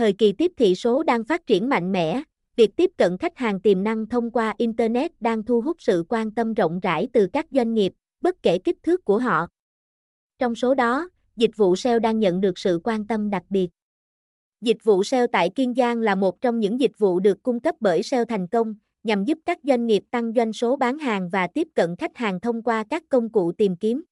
Thời kỳ tiếp thị số đang phát triển mạnh mẽ, việc tiếp cận khách hàng tiềm năng thông qua Internet đang thu hút sự quan tâm rộng rãi từ các doanh nghiệp, bất kể kích thước của họ. Trong số đó, dịch vụ SEO đang nhận được sự quan tâm đặc biệt. Dịch vụ SEO tại Kiên Giang là một trong những dịch vụ được cung cấp bởi SEO thành công, nhằm giúp các doanh nghiệp tăng doanh số bán hàng và tiếp cận khách hàng thông qua các công cụ tìm kiếm.